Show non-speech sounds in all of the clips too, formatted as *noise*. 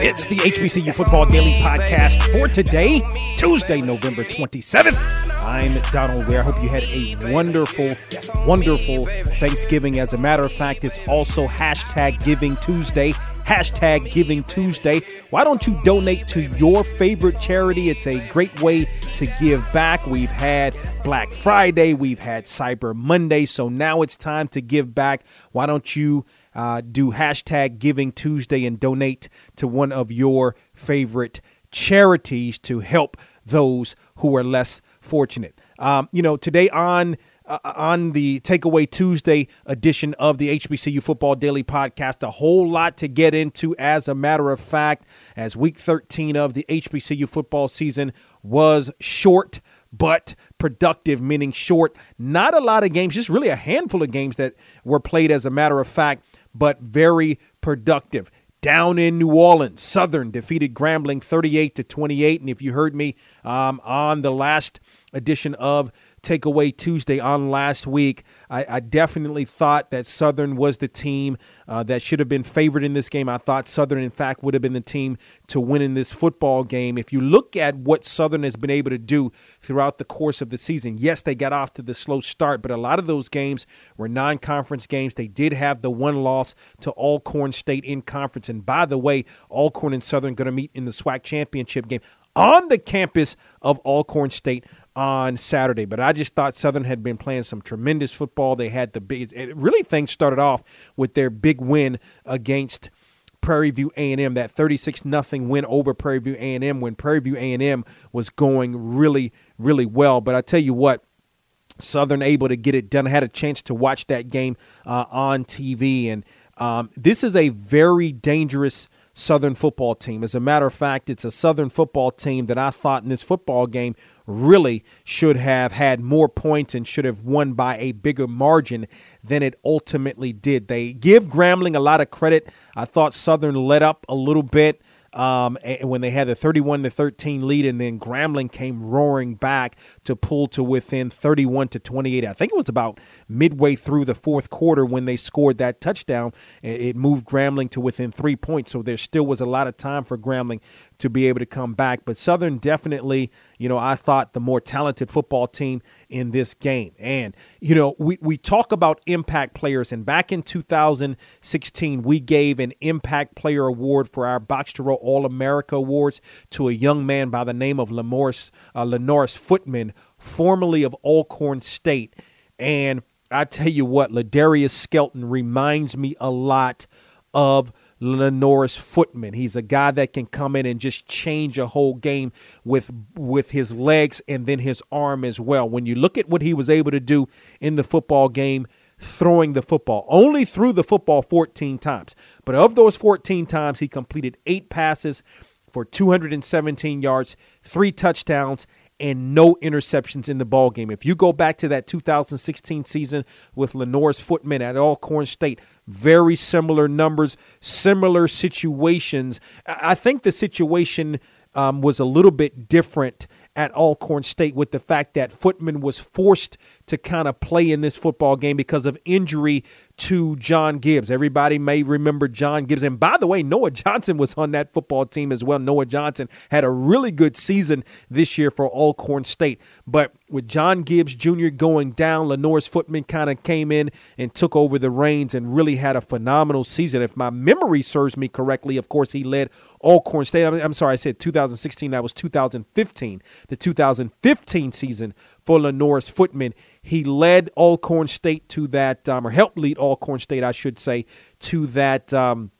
It's the HBCU Football Daily Podcast for today, Tuesday, November 27th. I'm Donald Ware. I hope you had a wonderful, wonderful Thanksgiving. As a matter of fact, it's also hashtag Giving Tuesday. Hashtag Giving Tuesday. Why don't you donate to your favorite charity? It's a great way to give back. We've had Black Friday, we've had Cyber Monday, so now it's time to give back. Why don't you uh, do hashtag Giving Tuesday and donate to one of your favorite charities to help those who are less fortunate? Um, you know, today on uh, on the Takeaway Tuesday edition of the HBCU Football Daily Podcast. A whole lot to get into, as a matter of fact, as week 13 of the HBCU football season was short but productive, meaning short. Not a lot of games, just really a handful of games that were played, as a matter of fact, but very productive. Down in New Orleans, Southern defeated Grambling 38 to 28. And if you heard me um, on the last edition of takeaway Tuesday on last week. I, I, definitely thought that Southern was the team uh, that should have been favored in this game. I thought Southern, in fact, would have been the team to win in this football game. If you look at what Southern has been able to do throughout the course of the season, yes, they got off to the slow start, but a lot of those games were non conference games. They did have the one loss to Alcorn State in conference. And by the way, Alcorn and Southern going to meet in the SWAC championship game on the campus of Alcorn State on Saturday. But I just thought Southern had been playing some tremendous football. They had the big, really things started off with their big win against Prairie View A&M, that 36 nothing win over Prairie View A&M when Prairie View A&M was going really, really well. But I tell you what, Southern able to get it done. I had a chance to watch that game uh, on TV, and um, this is a very dangerous Southern football team. As a matter of fact, it's a Southern football team that I thought in this football game really should have had more points and should have won by a bigger margin than it ultimately did. They give Grambling a lot of credit. I thought Southern let up a little bit um, and when they had the 31 to 13 lead, and then Grambling came roaring back to pull to within 31 to 28. I think it was about midway through the fourth quarter when they scored that touchdown. It moved Grambling to within three points, so there still was a lot of time for Grambling to be able to come back. But Southern definitely, you know, I thought the more talented football team in this game. And, you know, we, we talk about impact players. And back in 2016, we gave an impact player award for our Box to Row All America Awards to a young man by the name of Lemorris, uh, Lenoris Footman, formerly of Alcorn State. And I tell you what, Ladarius Skelton reminds me a lot of Lenoris Footman. He's a guy that can come in and just change a whole game with with his legs and then his arm as well. When you look at what he was able to do in the football game, throwing the football, only threw the football 14 times. But of those 14 times, he completed eight passes for 217 yards, three touchdowns, and no interceptions in the ball game. If you go back to that 2016 season with Lenoris Footman at Alcorn State, very similar numbers, similar situations. I think the situation um, was a little bit different at Alcorn State with the fact that Footman was forced to kind of play in this football game because of injury to John Gibbs. Everybody may remember John Gibbs. And by the way, Noah Johnson was on that football team as well. Noah Johnson had a really good season this year for Alcorn State. But with John Gibbs Jr. going down, Lenoris Footman kind of came in and took over the reins and really had a phenomenal season. If my memory serves me correctly, of course, he led Alcorn State. I'm, sorry, I said 2016. That was 2015. The 2015 season for Lenoris Footman. He led Alcorn State to that, um, or helped lead Alcorn State, I should say, to that. Um,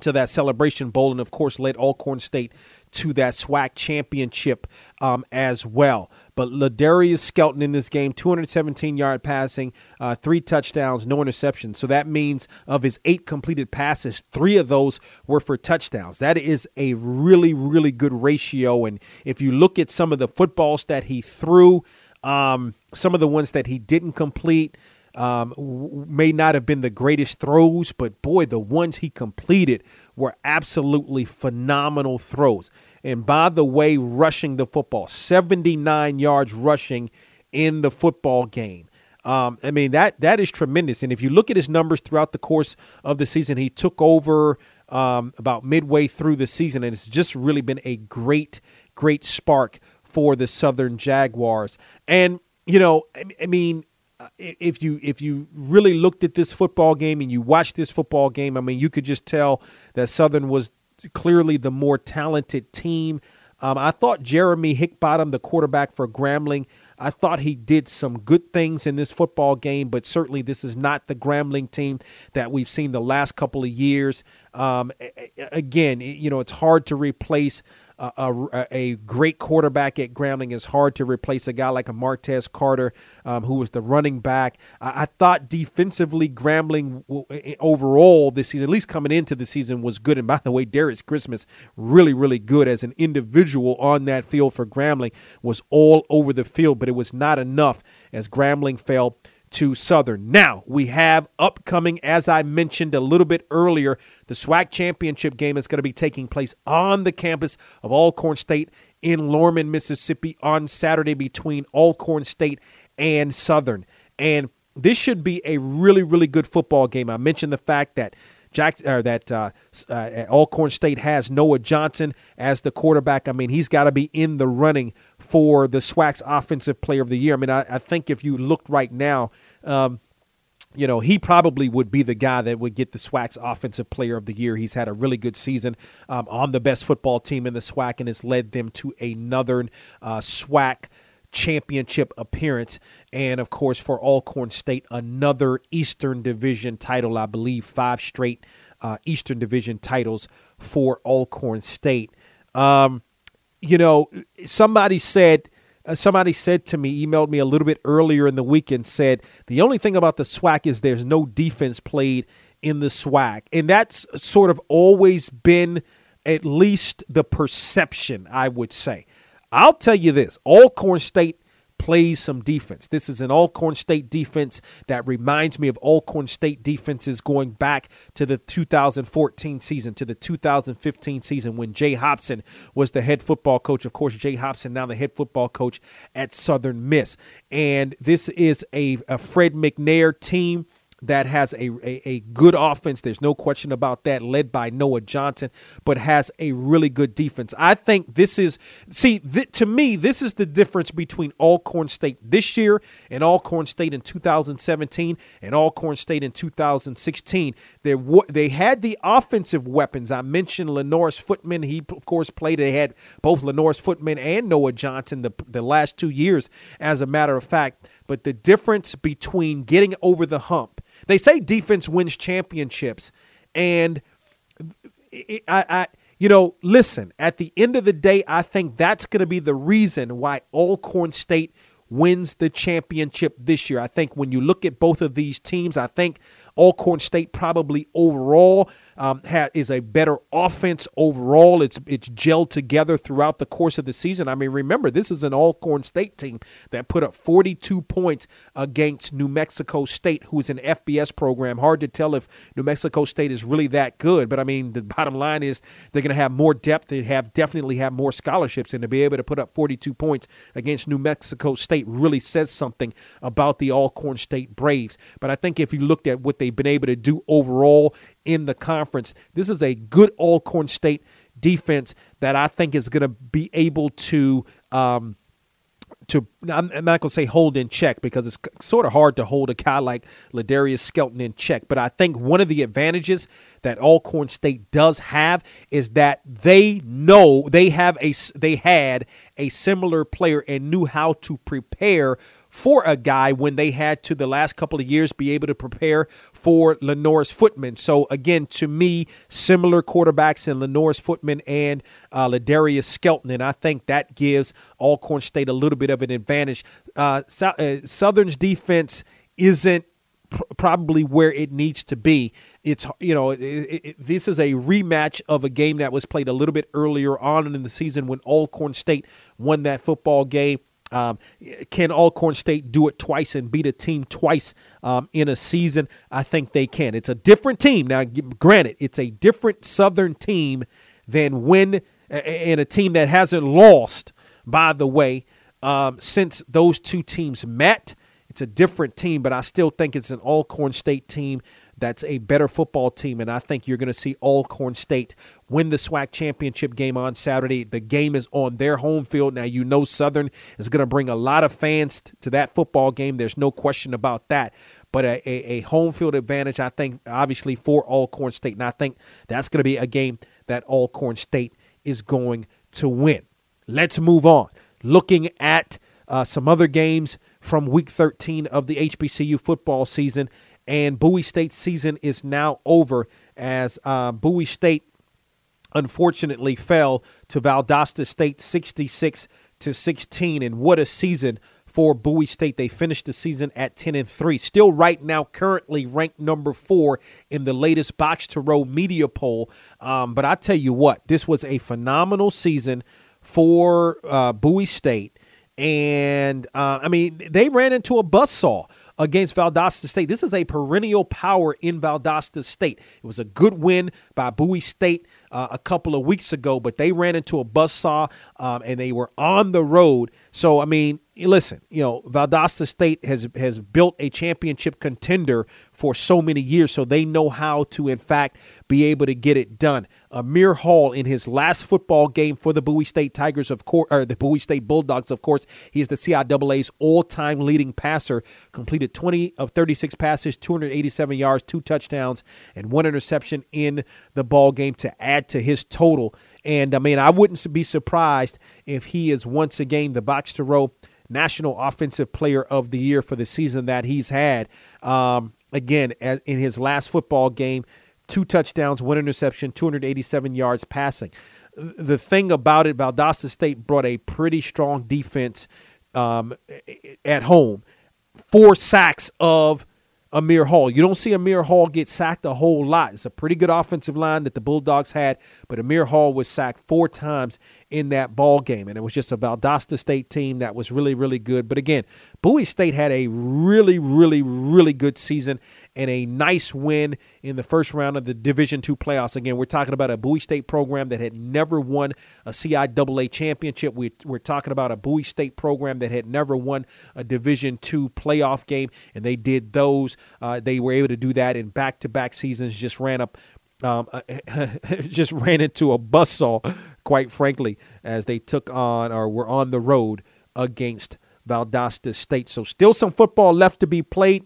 to that celebration bowl, and of course led Alcorn State to that SWAC championship um, as well. But Ladarius Skelton in this game, 217 yard passing, uh, three touchdowns, no interceptions. So that means of his eight completed passes, three of those were for touchdowns. That is a really, really good ratio. And if you look at some of the footballs that he threw, um, some of the ones that he didn't complete, um, may not have been the greatest throws, but boy, the ones he completed were absolutely phenomenal throws. And by the way, rushing the football, 79 yards rushing in the football game. Um, I mean that that is tremendous. And if you look at his numbers throughout the course of the season, he took over um, about midway through the season, and it's just really been a great, great spark for the Southern Jaguars. And you know, I, mean, uh, if you if you really looked at this football game and you watched this football game, I mean, you could just tell that Southern was clearly the more talented team. Um, I thought Geremy Hickbottom, the quarterback for Grambling, I thought he did some good things in this football game, but certainly this is not the Grambling team that we've seen the last couple of years. Um, again, you know, it's hard to replace a, a, great quarterback at Grambling. is hard to replace a guy like a Martez Carter, um, who was the running back. I, I, thought defensively, Grambling overall this season, at least coming into the season, was good. And by the way, Darius Christmas, really, really good as an individual on that field for Grambling, was all over the field, but it was not enough as Grambling fell to Southern. Now, we have upcoming, as I mentioned a little bit earlier, the SWAC championship game is going to be taking place on the campus of Alcorn State in Lorman, Mississippi on Saturday between Alcorn State and Southern. And this should be a really, really good football game. I mentioned the fact that Jack, or that uh, uh, Alcorn State has Noah Johnson as the quarterback. I mean, he's got to be in the running for the SWAC's Offensive Player of the Year. I mean, I, I think if you looked right now, um, you know, he probably would be the guy that would get the SWAC's Offensive Player of the Year. He's had a really good season um, on the best football team in the SWAC and has led them to another uh, SWAC championship appearance. And of course, for Alcorn State, another Eastern Division title, I believe, five straight uh, Eastern Division titles for Alcorn State. Um, you know, somebody said. Uh, somebody said to me, emailed me a little bit earlier in the week and said the only thing about the SWAC is there's no defense played in the SWAC, and that's sort of always been at least the perception, I would say. I'll tell you this Alcorn State plays some defense. This is an Alcorn State defense that reminds me of Alcorn State defenses going back to the 2014 season, to the 2015 season when Jay Hopson was the head football coach. Of course, Jay Hopson now the head football coach at Southern Miss. And this is a, a Fred McNair team that has a, a, a, good offense. There's no question about that, led by Noah Johnson, but has a really good defense. I think this is, see, th- to me, this is the difference between Alcorn State this year and Alcorn State in 2017 and Alcorn State in 2016. They, w- they had the offensive weapons. I mentioned Lenoris Footman. He, of course, played. They had both Lenoris Footman and Noah Johnson the, the last two years, as a matter of fact. But the difference between getting over the hump they say defense wins championships, and I, I, you know, listen. At the end of the day, I think that's going to be the reason why Alcorn State wins the championship this year. I think when you look at both of these teams, I think Alcorn State probably overall um, ha- is a better offense overall. It's it's gelled together throughout the course of the season. I mean, remember this is an Alcorn State team that put up 42 points against New Mexico State, who's an FBS program. Hard to tell if New Mexico State is really that good, but I mean, the bottom line is they're going to have more depth. They have definitely have more scholarships, and to be able to put up 42 points against New Mexico State really says something about the Alcorn State Braves. But I think if you looked at what they they've been able to do overall in the conference. This is a good Alcorn State defense that I think is going to be able to. Um, to I'm not gonna say hold in check because it's sort of hard to hold a guy like Ladarius Skelton in check. But I think one of the advantages that Alcorn State does have is that they know they have a they had a similar player and knew how to prepare for a guy when they had to the last couple of years be able to prepare for Lenoris Footman. So again, to me, similar quarterbacks in Lenoris Footman and uh, Ladarius Skelton, and I think that gives Alcorn State a little bit of an advantage. Uh, so, uh, Southern's defense isn't probably where it needs to be. It's you know it, it, this is a rematch of a game that was played a little bit earlier on in the season when Alcorn State won that football game. Um, can Alcorn State do it twice and beat a team twice um, in a season? I think they can. It's a different team. Now, granted, it's a different Southern team than when and a team that hasn't lost, by the way, um, since those two teams met. it's a different team, but I still think it's an Alcorn State team that's a better football team, and I think you're going to see Alcorn State win the SWAC championship game on Saturday. The game is on their home field. Now, you know Southern is going to bring a lot of fans to that football game. There's no question about that. But a, a, a home field advantage, I think, obviously for Alcorn State. And I think that's going to be a game that Alcorn State is going to win. Let's move on. Looking at uh, some other games from week 13 of the HBCU football season and Bowie State season is now over as uh, Bowie State unfortunately fell to Valdosta State 66 to 16. And what a season for Bowie State. They finished the season at 10 and 3. Still right now currently ranked number 4 in the latest box to row media poll. Um, but I tell you what, this was a phenomenal season for uh, Bowie State. And uh, I mean, they ran into a buzzsaw against Valdosta State. This is a perennial power in Valdosta State. It was a good win by Bowie State uh, a couple of weeks ago, but they ran into a buzzsaw um, and they were on the road. So, I mean, listen, you know, Valdosta State has has built a championship contender for so many years, so they know how to, in fact, be able to get it done. Amir Hall in his last football game for the Bowie State Tigers, of course, or the Bowie State Bulldogs, of course, he is the CIAA's all-time leading passer. Completed 20 of 36 passes, 287 yards, two touchdowns, and one interception in the ball game to add to his total. And I mean, I wouldn't be surprised if he is once again the box to row National Offensive Player of the Year for the season that he's had. Um, again, in his last football game, two touchdowns, one interception, 287 yards passing. The thing about it, Valdosta State brought a pretty strong defense um, at home. Four sacks of Amir Hall. You don't see Amir Hall get sacked a whole lot. It's a pretty good offensive line that the Bulldogs had, but Amir Hall was sacked four times in that ball game, and it was just a Valdosta State team that was really, really good. But again, Bowie State had a really, really, really good season and a nice win in the first round of the Division Two playoffs. Again, we're talking about a Bowie State program that had never won a CIAA championship. We, are talking about a Bowie State program that had never won a Division Two playoff game, and they did those. Uh, they were able to do that in back-to-back seasons. Just ran up um, *laughs* just ran into a buzzsaw, quite frankly, as they took on or were on the road against Valdosta State. So, still some football left to be played.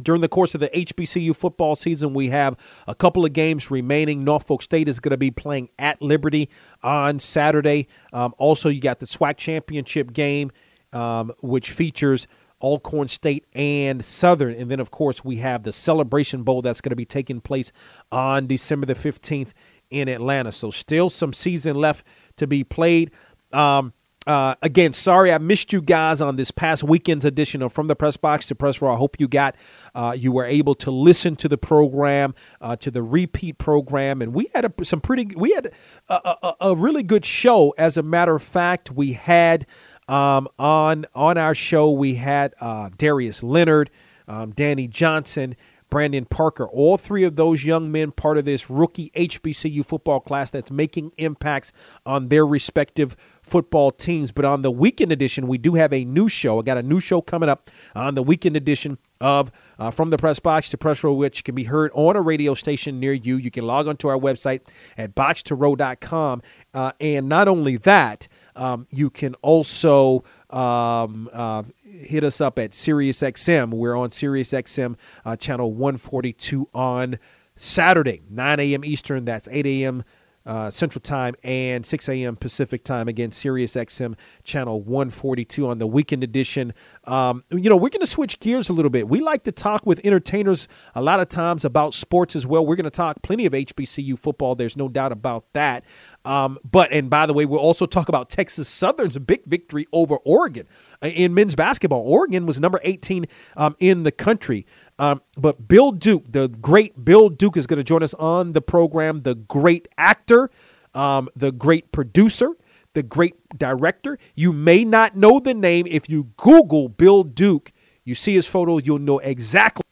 During the course of the HBCU football season, we have a couple of games remaining. Norfolk State is going to be playing at Liberty on Saturday. Um, also, you got the SWAC championship game, um, which features Alcorn State and Southern. And then, of course, we have the Celebration Bowl that's going to be taking place on December the 15th in Atlanta. So, still some season left to be played. Um, uh, again, sorry I missed you guys on this past weekend's edition of From the Press Box to Press Row. I hope you got, uh, you were able to listen to the program, uh, to the repeat program, and we had a, some pretty, we had a, a, a, really good show. As a matter of fact, we had um, on on our show we had uh, Darius Leonard, um, Danny Johnson, Brandon Parker, all three of those young men part of this rookie HBCU football class that's making impacts on their respective football teams. But on the weekend edition, we do have a new show. I got a new show coming up on the weekend edition of uh, From the Press Box to Press Row, which can be heard on a radio station near you. You can log onto our website at boxtorow.com. Uh, and not only that, um, you can also um, uh, hit us up at SiriusXM. We're on SiriusXM uh, channel 142 on Saturday, 9 a.m. Eastern. That's 8 a.m uh, Central Time and 6 a.m. Pacific Time. Again, Sirius XM channel 142 on the weekend edition. Um, you know, we're going to switch gears a little bit. We like to talk with entertainers a lot of times about sports as well. We're going to talk plenty of HBCU football. There's no doubt about that. Um, but, and by the way, we'll also talk about Texas Southern's big victory over Oregon uh, in men's basketball. Oregon was number 18 um, in the country. Um, but Bill Duke, the great Bill Duke, is going to join us on the program. The great actor, um, the great producer, the great director. You may not know the name. If you Google Bill Duke, you see his photo, you'll know exactly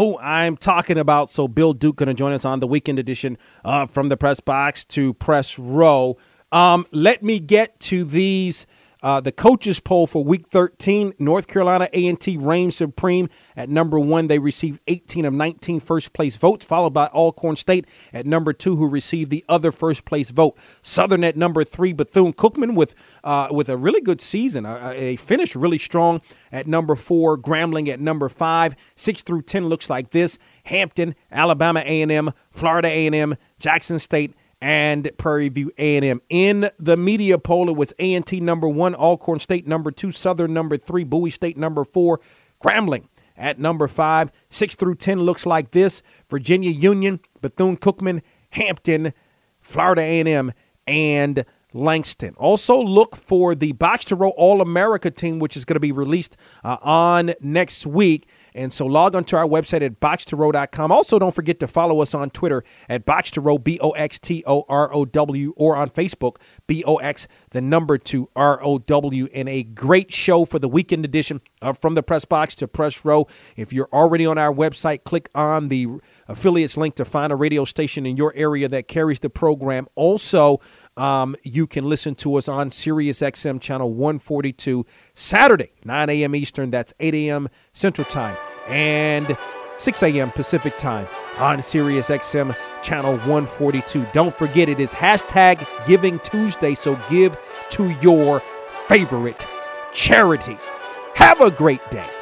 who I'm talking about. So Bill Duke going to join us on the weekend edition uh, from the press box to press row. Um, let me get to these Uh, the coaches poll for Week 13, North Carolina A&T reigns supreme at number one. They received 18 of 19 first place votes, followed by Alcorn State at number two, who received the other first place vote. Southern at number three, Bethune Cookman with uh, with a really good season. Uh, a finish really strong at number four, Grambling at number five. Six through ten looks like this: Hampton, Alabama A&M, Florida A&M, Jackson State, and Prairie View A&M. In the media poll, it was A&T number one, Alcorn State number two, Southern number three, Bowie State number four, Grambling at number five. Six through ten looks like this: Virginia Union, Bethune Cookman, Hampton, Florida A&M, and Langston. Also, look for the Box to Row All America team, which is going to be released uh, on next week. And so log on to our website at boxtorow.com. Also, don't forget to follow us on Twitter at boxtorow, B O X T O R O W, or on Facebook, B O X, the number two R O W. And a great show for the weekend edition of From the Press Box to Press Row. If you're already on our website, click on the affiliates link to find a radio station in your area that carries the program. Also, um, you can listen to us on Sirius XM channel 142 Saturday, 9 a.m. Eastern. That's 8 a.m. Central Time and 6 a.m. Pacific Time on Sirius XM channel 142. Don't forget it is hashtag Giving Tuesday, so give to your favorite charity. Have a great day.